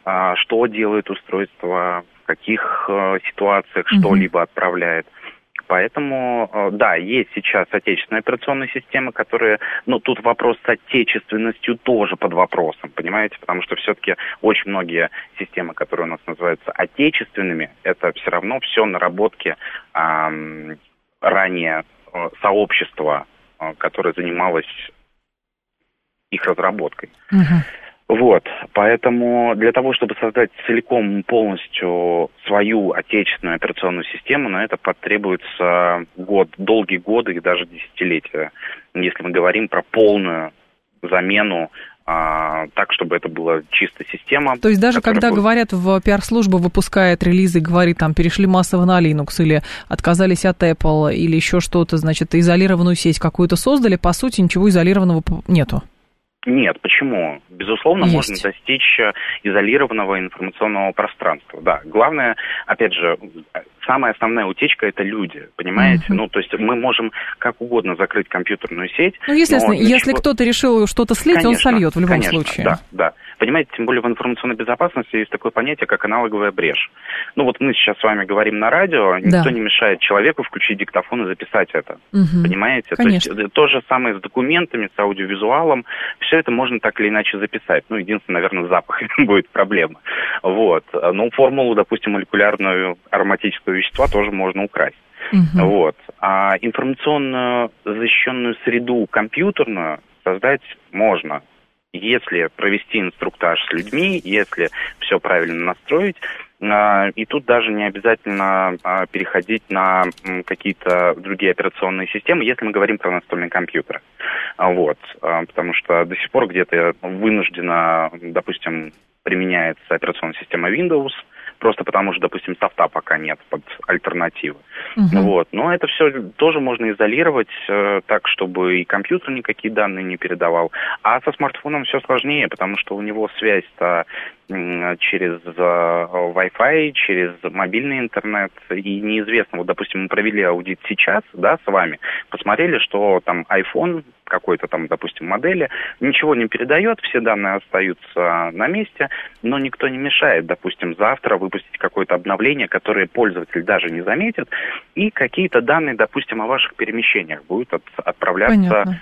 а, что делает устройство, каких э, ситуациях mm-hmm. что-либо отправляет. Поэтому, э, да, есть сейчас отечественные операционные системы, которые, ну, тут вопрос с отечественностью тоже под вопросом, понимаете, потому что все-таки очень многие системы, которые у нас называются отечественными, это все равно все наработки эм, ранее э, сообщества, э, которое занималось их разработкой. Uh-huh. Вот, поэтому для того, чтобы создать целиком полностью свою отечественную операционную систему, на это потребуется год, долгие годы и даже десятилетия, если мы говорим про полную замену а, так, чтобы это была чистая система. То есть даже когда будет... говорят в пиар-служба выпускает релизы, говорит там перешли массово на Linux или отказались от Apple или еще что-то, значит, изолированную сеть какую-то создали, по сути ничего изолированного нету. Нет, почему? Безусловно, Есть. можно достичь э, изолированного информационного пространства. Да, главное, опять же, самая основная утечка это люди, понимаете? Uh-huh. Ну, то есть мы можем как угодно закрыть компьютерную сеть. Ну, естественно, если чего... кто-то решил что-то слить, конечно, он сольет в любом конечно, случае. Да, да. Понимаете, тем более в информационной безопасности есть такое понятие, как аналоговая брешь. Ну вот мы сейчас с вами говорим на радио, никто да. не мешает человеку включить диктофон и записать это. Угу. Понимаете? Конечно. То есть то же самое с документами, с аудиовизуалом. Все это можно так или иначе записать. Ну, единственное, наверное, запах будет проблема. Вот. Ну, формулу, допустим, молекулярную ароматического вещества тоже можно украсть. Угу. Вот. А информационную защищенную среду компьютерную создать можно если провести инструктаж с людьми, если все правильно настроить, а, и тут даже не обязательно а, переходить на какие-то другие операционные системы, если мы говорим про настольный компьютер. А, вот. Потому что до сих пор где-то вынуждена, допустим, применяется операционная система Windows – просто потому что, допустим, софта пока нет под альтернативы. Угу. Вот. Но это все тоже можно изолировать э, так, чтобы и компьютер никакие данные не передавал. А со смартфоном все сложнее, потому что у него связь-то через э, Wi-Fi, через мобильный интернет, и неизвестно, вот, допустим, мы провели аудит сейчас, да, с вами, посмотрели, что там iPhone какой-то там, допустим, модели, ничего не передает, все данные остаются на месте, но никто не мешает, допустим, завтра выпустить какое-то обновление, которое пользователь даже не заметит, и какие-то данные, допустим, о ваших перемещениях будут от, отправляться Понятно.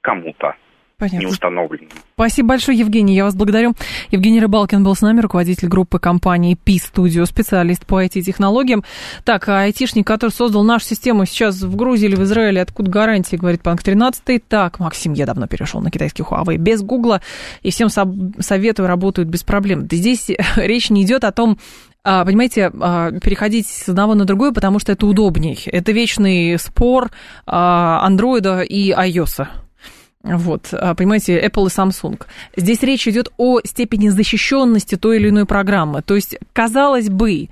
кому-то. Понятно. не установленным. Спасибо большое, Евгений. Я вас благодарю. Евгений Рыбалкин был с нами, руководитель группы компании P-Studio, специалист по IT-технологиям. Так, а айтишник, который создал нашу систему сейчас в Грузии или в Израиле, откуда гарантии, говорит Панк 13. Так, Максим, я давно перешел на китайский Huawei без Гугла, и всем советую, работают без проблем. Здесь речь не идет о том, а, понимаете, а, переходить с одного на другое, потому что это удобней. Это вечный спор андроида и iOS. Вот, а, понимаете, Apple и Samsung. Здесь речь идет о степени защищенности той или иной программы. То есть, казалось бы,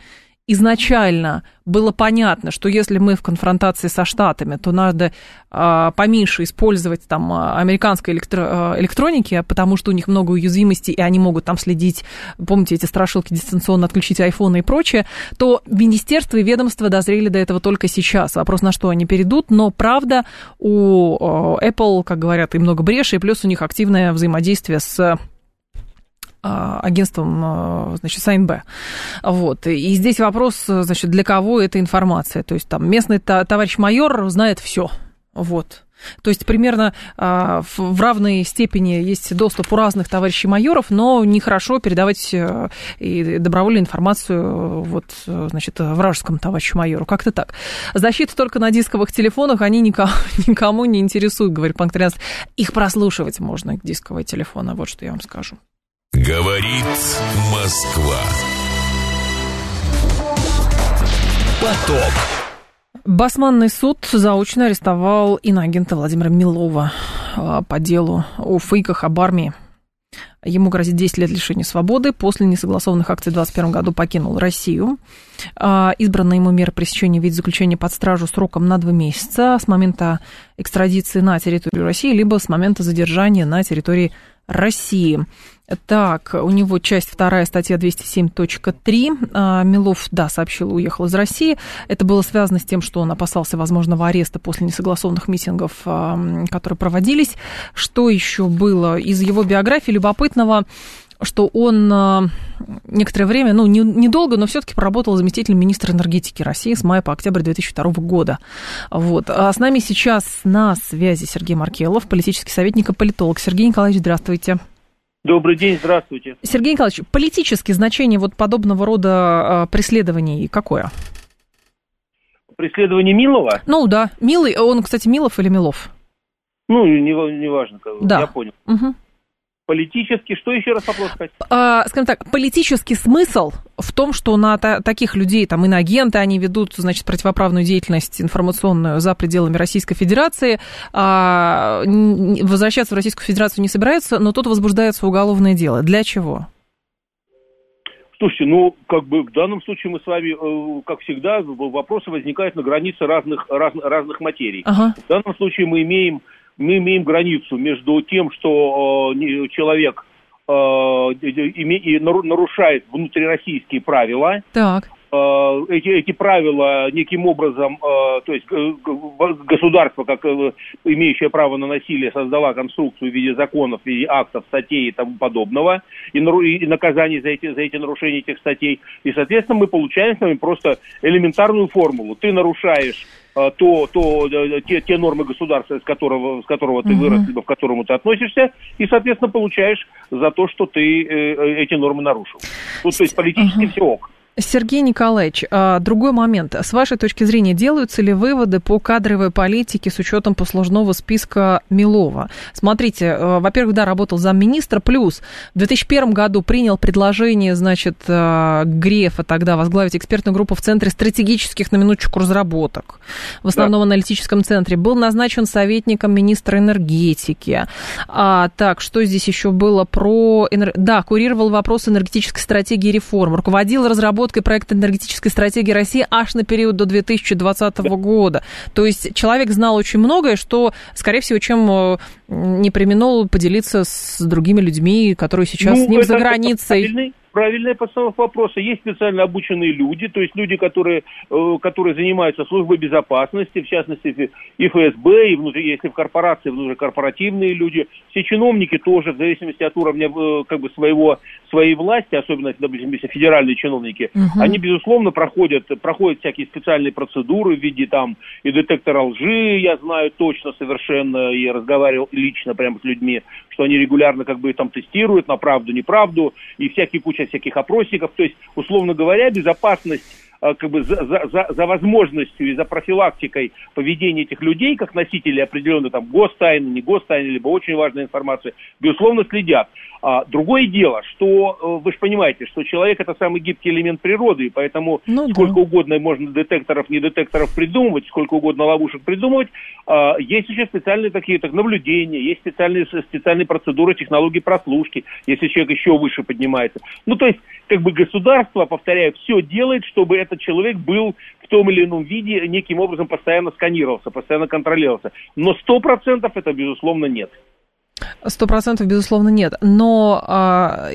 изначально было понятно, что если мы в конфронтации со Штатами, то надо а, поменьше использовать там а, американской электро- а, электроники, потому что у них много уязвимостей, и они могут там следить, помните, эти страшилки дистанционно отключить айфоны и прочее, то министерство и ведомство дозрели до этого только сейчас. Вопрос, на что они перейдут, но правда у Apple, как говорят, и много брешей, плюс у них активное взаимодействие с агентством, а, значит, СНБ. Вот. И здесь вопрос, значит, для кого эта информация. То есть там местный товарищ майор знает все. Вот. То есть примерно а, в равной степени есть доступ у разных товарищей майоров, но нехорошо передавать э, и добровольную информацию вот, значит, вражескому товарищу майору. Как-то так. Защита только на дисковых телефонах, они никому, никому не интересуют, говорит Панк 13. Их прослушивать можно, дисковые телефоны, вот что я вам скажу. Говорит Москва. Поток. Басманный суд заочно арестовал иноагента Владимира Милова а, по делу о фейках об армии. Ему грозит 10 лет лишения свободы. После несогласованных акций в 2021 году покинул Россию. А, избранная ему мера пресечения в виде заключения под стражу сроком на два месяца с момента экстрадиции на территорию России, либо с момента задержания на территории России. Так, у него часть вторая, статья 207.3. А, Милов, да, сообщил, уехал из России. Это было связано с тем, что он опасался возможного ареста после несогласованных митингов, а, которые проводились. Что еще было из его биографии любопытного? что он некоторое время, ну, недолго, но все-таки проработал заместителем министра энергетики России с мая по октябрь 2002 года. Вот. А с нами сейчас на связи Сергей Маркелов, политический советник и политолог. Сергей Николаевич, здравствуйте. Добрый день, здравствуйте. Сергей Николаевич, политическое значение вот подобного рода преследований какое? Преследование Милова? Ну да, Милый, он, кстати, Милов или Милов? Ну, не, не важно, да. я понял. Угу. Политический, что еще раз вопрос? А, скажем так, политический смысл в том, что на та- таких людей, там, иноагенты, они ведут, значит, противоправную деятельность информационную за пределами Российской Федерации, а, возвращаться в Российскую Федерацию не собираются, но тут возбуждается уголовное дело. Для чего? Слушайте, ну, как бы в данном случае мы с вами, э, как всегда, вопросы возникают на границе разных, раз, разных материй. Ага. В данном случае мы имеем мы имеем границу между тем, что э, человек э, име, нарушает внутрироссийские правила. Так. Э, эти, эти правила неким образом, э, то есть э, государство, как имеющее право на насилие, создала конструкцию в виде законов, в виде актов, статей и тому подобного, и, и наказаний за эти, за эти нарушения этих статей. И, соответственно, мы получаем с вами просто элементарную формулу. Ты нарушаешь то, то те, те нормы государства, с которого, с которого ты вырос, либо к которому ты относишься, и, соответственно, получаешь за то, что ты э, эти нормы нарушил. Ну, то есть политически uh-huh. все ок. Сергей Николаевич, а, другой момент. С вашей точки зрения, делаются ли выводы по кадровой политике с учетом послужного списка Милова? Смотрите, э, во-первых, да, работал замминистра, плюс в 2001 году принял предложение, значит, э, Грефа тогда возглавить экспертную группу в Центре стратегических, на минуточку, разработок, в основном да. аналитическом центре. Был назначен советником министра энергетики. А, так, что здесь еще было про... Да, курировал вопрос энергетической стратегии реформ, руководил разработкой разработкой проекта энергетической стратегии России аж на период до 2020 года. То есть человек знал очень многое, что, скорее всего, чем э, не применил поделиться с другими людьми, которые сейчас ну, с ним за границей правильная постановка вопроса. Есть специально обученные люди, то есть люди, которые, э, которые занимаются службой безопасности, в частности и ФСБ, и внутри, если в корпорации, внутрикорпоративные люди. Все чиновники тоже, в зависимости от уровня э, как бы своего, своей власти, особенно, допустим, если федеральные чиновники, угу. они, безусловно, проходят, проходят всякие специальные процедуры в виде там и детектора лжи, я знаю точно совершенно, и разговаривал лично прямо с людьми, что они регулярно как бы там тестируют на правду, неправду, и всякие куча всяких опросников. То есть, условно говоря, безопасность как бы за, за, за возможностью и за профилактикой поведения этих людей, как носителей определенной там гостайны, не гостайны, либо очень важной информации, безусловно, следят. А, другое дело, что э, вы же понимаете, что человек это самый гибкий элемент природы, и поэтому ну, сколько да. угодно можно детекторов, не детекторов придумывать, сколько угодно ловушек придумывать. А, есть еще специальные такие так, наблюдения, есть специальные, специальные процедуры технологии прослушки, если человек еще выше поднимается. Ну, то есть, как бы государство, повторяю, все делает, чтобы этот человек был в том или ином виде неким образом постоянно сканировался, постоянно контролировался. Но сто процентов это, безусловно, нет. Сто процентов, безусловно, нет. Но а,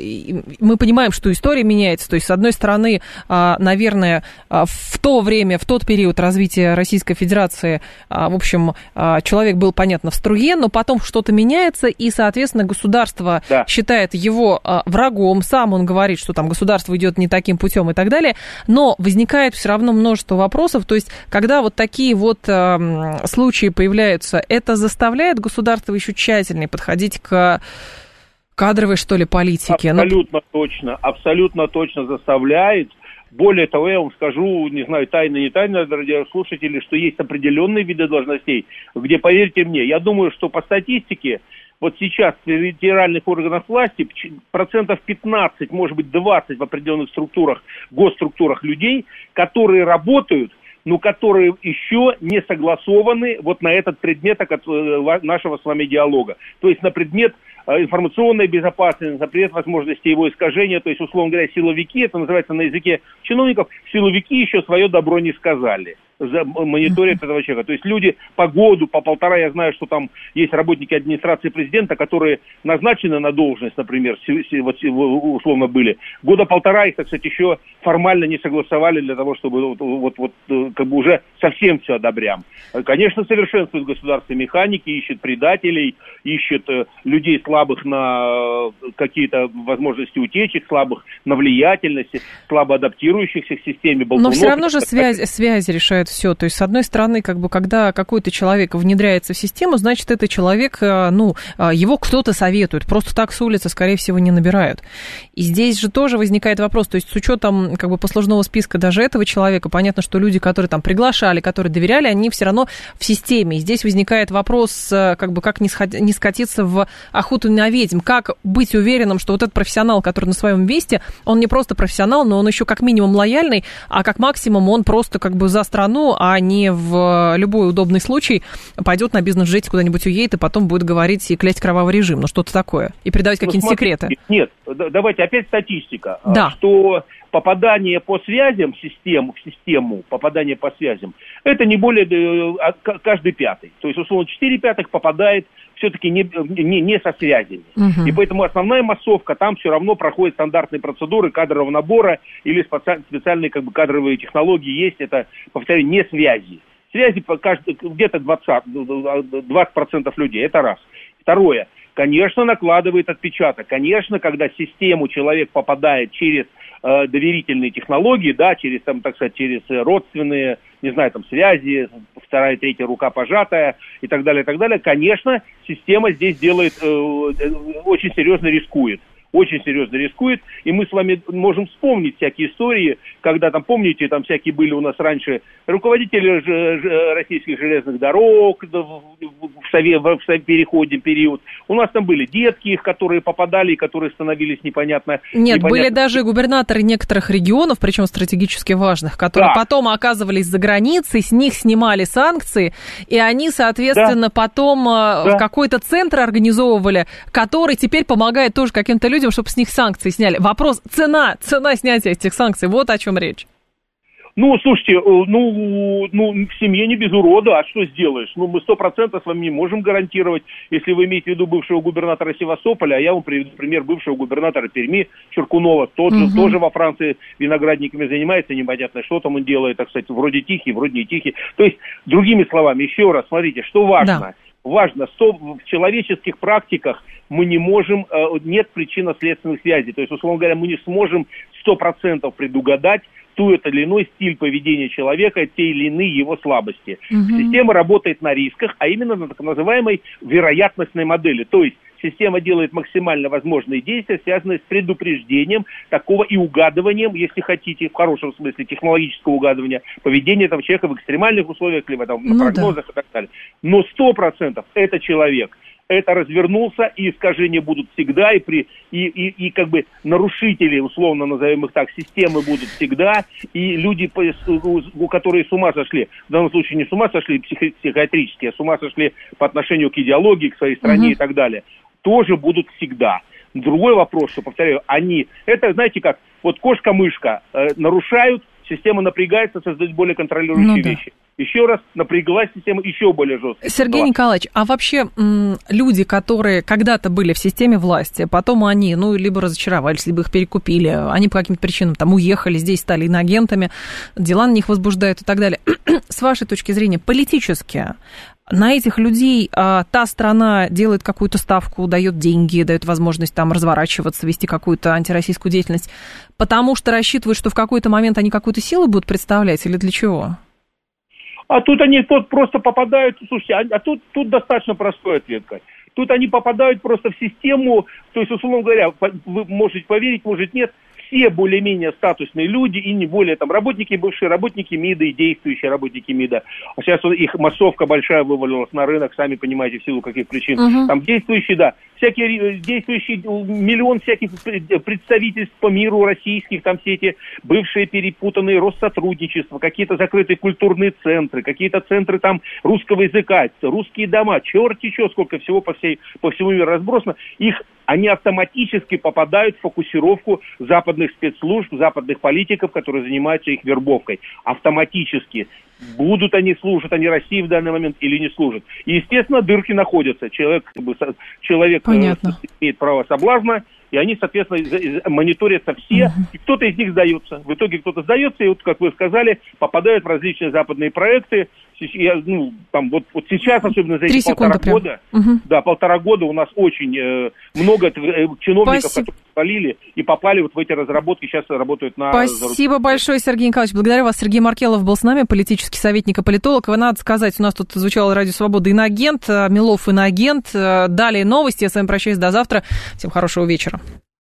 мы понимаем, что история меняется. То есть, с одной стороны, а, наверное, а, в то время, в тот период развития Российской Федерации, а, в общем, а, человек был, понятно, в струе, но потом что-то меняется, и, соответственно, государство да. считает его а, врагом. Сам он говорит, что там государство идет не таким путем и так далее. Но возникает все равно множество вопросов. То есть, когда вот такие вот а, случаи появляются, это заставляет государство еще тщательнее подходить подходить к кадровой, что ли, политике. Ну, абсолютно Но... точно, абсолютно точно заставляет. Более того, я вам скажу, не знаю, тайно, не тайно, радиослушатели, что есть определенные виды должностей, где, поверьте мне, я думаю, что по статистике, вот сейчас федеральных органах власти процентов 15, может быть 20 в определенных структурах, госструктурах людей, которые работают но которые еще не согласованы вот на этот предмет э, нашего с вами диалога. То есть на предмет э, информационной безопасности, на предмет возможности его искажения, то есть, условно говоря, силовики, это называется на языке чиновников, силовики еще свое добро не сказали. Мониторят этого человека. То есть люди по году, по полтора, я знаю, что там есть работники администрации президента, которые назначены на должность, например, условно были. Года полтора их, так сказать, еще формально не согласовали для того, чтобы вот, вот, вот как бы уже совсем все одобрям. Конечно, совершенствуют государственные механики, ищет предателей, ищет э, людей слабых на э, какие-то возможности утечек, слабых на влиятельности, слабо адаптирующихся к системе болтунов. Но все равно же связь, связь решает все. То есть, с одной стороны, как бы, когда какой-то человек внедряется в систему, значит, это человек, э, ну, его кто-то советует. Просто так с улицы, скорее всего, не набирают. И здесь же тоже возникает вопрос, то есть, с учетом, как бы, послужного списка даже этого человека, понятно, что люди, которые там приглашали, которые доверяли, они все равно в системе. И здесь возникает вопрос, как бы, как не скатиться в охоту на ведьм, как быть уверенным, что вот этот профессионал, который на своем месте, он не просто профессионал, но он еще как минимум лояльный, а как максимум он просто как бы за страну, а не в любой удобный случай пойдет на бизнес жить куда-нибудь уедет и потом будет говорить и клесть кровавый режим, ну что-то такое, и передавать ну, какие-нибудь секреты. Нет, давайте опять статистика. Да. Что попадание по связям в систему, в систему, попадание по связям, это не более э, каждый пятый. То есть, условно, 4 пятых попадает все-таки не, не, не со связями. Угу. И поэтому основная массовка там все равно проходит стандартные процедуры кадрового набора или специальные как бы, кадровые технологии есть. Это, повторяю, не связи. Связи где-то 20%, 20% людей, это раз. Второе, конечно, накладывает отпечаток. Конечно, когда в систему человек попадает через э, доверительные технологии, да, через, там, так сказать, через родственные, не знаю, там, связи, вторая, третья рука пожатая и так далее, и так далее, конечно, система здесь делает, э, э очень серьезно рискует очень серьезно рискует, и мы с вами можем вспомнить всякие истории, когда там, помните, там всякие были у нас раньше руководители ж, российских железных дорог в, сове, в, в переходе период, у нас там были детки, их, которые попадали и которые становились непонятно... Нет, непонятно. были даже губернаторы некоторых регионов, причем стратегически важных, которые да. потом оказывались за границей, с них снимали санкции, и они, соответственно, да. потом э, да. в какой-то центр организовывали, который теперь помогает тоже каким-то людям людям, чтобы с них санкции сняли. Вопрос цена, цена снятия этих санкций, вот о чем речь. Ну, слушайте, э, ну, ну, в семье не без урода, а что сделаешь? Ну, мы сто процентов с вами не можем гарантировать, если вы имеете в виду бывшего губернатора Севастополя, а я вам приведу пример бывшего губернатора Перми Черкунова, тот угу. же, тоже во Франции виноградниками занимается, непонятно, что там он делает, так сказать, вроде тихий, вроде не тихий. То есть, другими словами, еще раз, смотрите, что важно. Да важно, что в человеческих практиках мы не можем, э, нет причинно-следственных связей. То есть, условно говоря, мы не сможем 100% предугадать ту или иной стиль поведения человека, те или иные его слабости. Угу. Система работает на рисках, а именно на так называемой вероятностной модели. То есть система делает максимально возможные действия, связанные с предупреждением такого и угадыванием, если хотите, в хорошем смысле технологического угадывания поведения этого человека в экстремальных условиях, либо там, на ну, прогнозах да. и так далее. Но сто процентов это человек – это развернулся, и искажения будут всегда, и, при, и, и, и как бы нарушители, условно назовем их так, системы будут всегда, и люди, у которые с ума сошли, в данном случае не с ума сошли психи, психиатрически, а с ума сошли по отношению к идеологии, к своей стране угу. и так далее, тоже будут всегда. Другой вопрос, что, повторяю, они, это, знаете как, вот кошка-мышка э, нарушают, система напрягается, создает более контролирующие ну, да. вещи. Еще раз напряглась система еще более жестко. Сергей Николаевич, а вообще люди, которые когда-то были в системе власти, потом они, ну, либо разочаровались, либо их перекупили, они по каким-то причинам там уехали, здесь стали иноагентами, дела на них возбуждают и так далее. С вашей точки зрения, политически, на этих людей а, та страна делает какую-то ставку, дает деньги, дает возможность там разворачиваться, вести какую-то антироссийскую деятельность, потому что рассчитывают, что в какой-то момент они какую-то силу будут представлять или для чего? А тут они тут просто попадают, слушайте, а, а тут, тут достаточно простой ответ, Кать. Тут они попадают просто в систему, то есть, условно говоря, вы можете поверить, может нет, все более-менее статусные люди, и не более там работники, бывшие работники МИДа и действующие работники МИДа. А сейчас их массовка большая вывалилась на рынок, сами понимаете, в силу каких причин. Угу. Там действующие, да, всякие действующие, миллион всяких представительств по миру российских, там все эти бывшие перепутанные Россотрудничества, какие-то закрытые культурные центры, какие-то центры там русского языка, русские дома, черти что, сколько всего по, всей, по всему миру разбросано. Их они автоматически попадают в фокусировку западных спецслужб, западных политиков, которые занимаются их вербовкой. Автоматически. Будут они служат они России в данный момент или не служат. И, естественно, дырки находятся. Человек, как бы, человек э, Понятно. имеет право соблазна, и они, соответственно, мониторятся все, угу. и кто-то из них сдается. В итоге кто-то сдается, и вот, как вы сказали, попадают в различные западные проекты. Я, ну, там, вот, вот сейчас, особенно за эти полтора прям. года, угу. да, полтора года у нас очень э, много э, чиновников, Спасибо. которые и попали вот в эти разработки, сейчас работают на... Спасибо большое, Сергей Николаевич. Благодарю вас. Сергей Маркелов был с нами, политический советник и политолог. Вы надо сказать, у нас тут звучало радио «Свобода» иноагент, Милов иноагент. Далее новости. Я с вами прощаюсь до завтра. Всем хорошего вечера.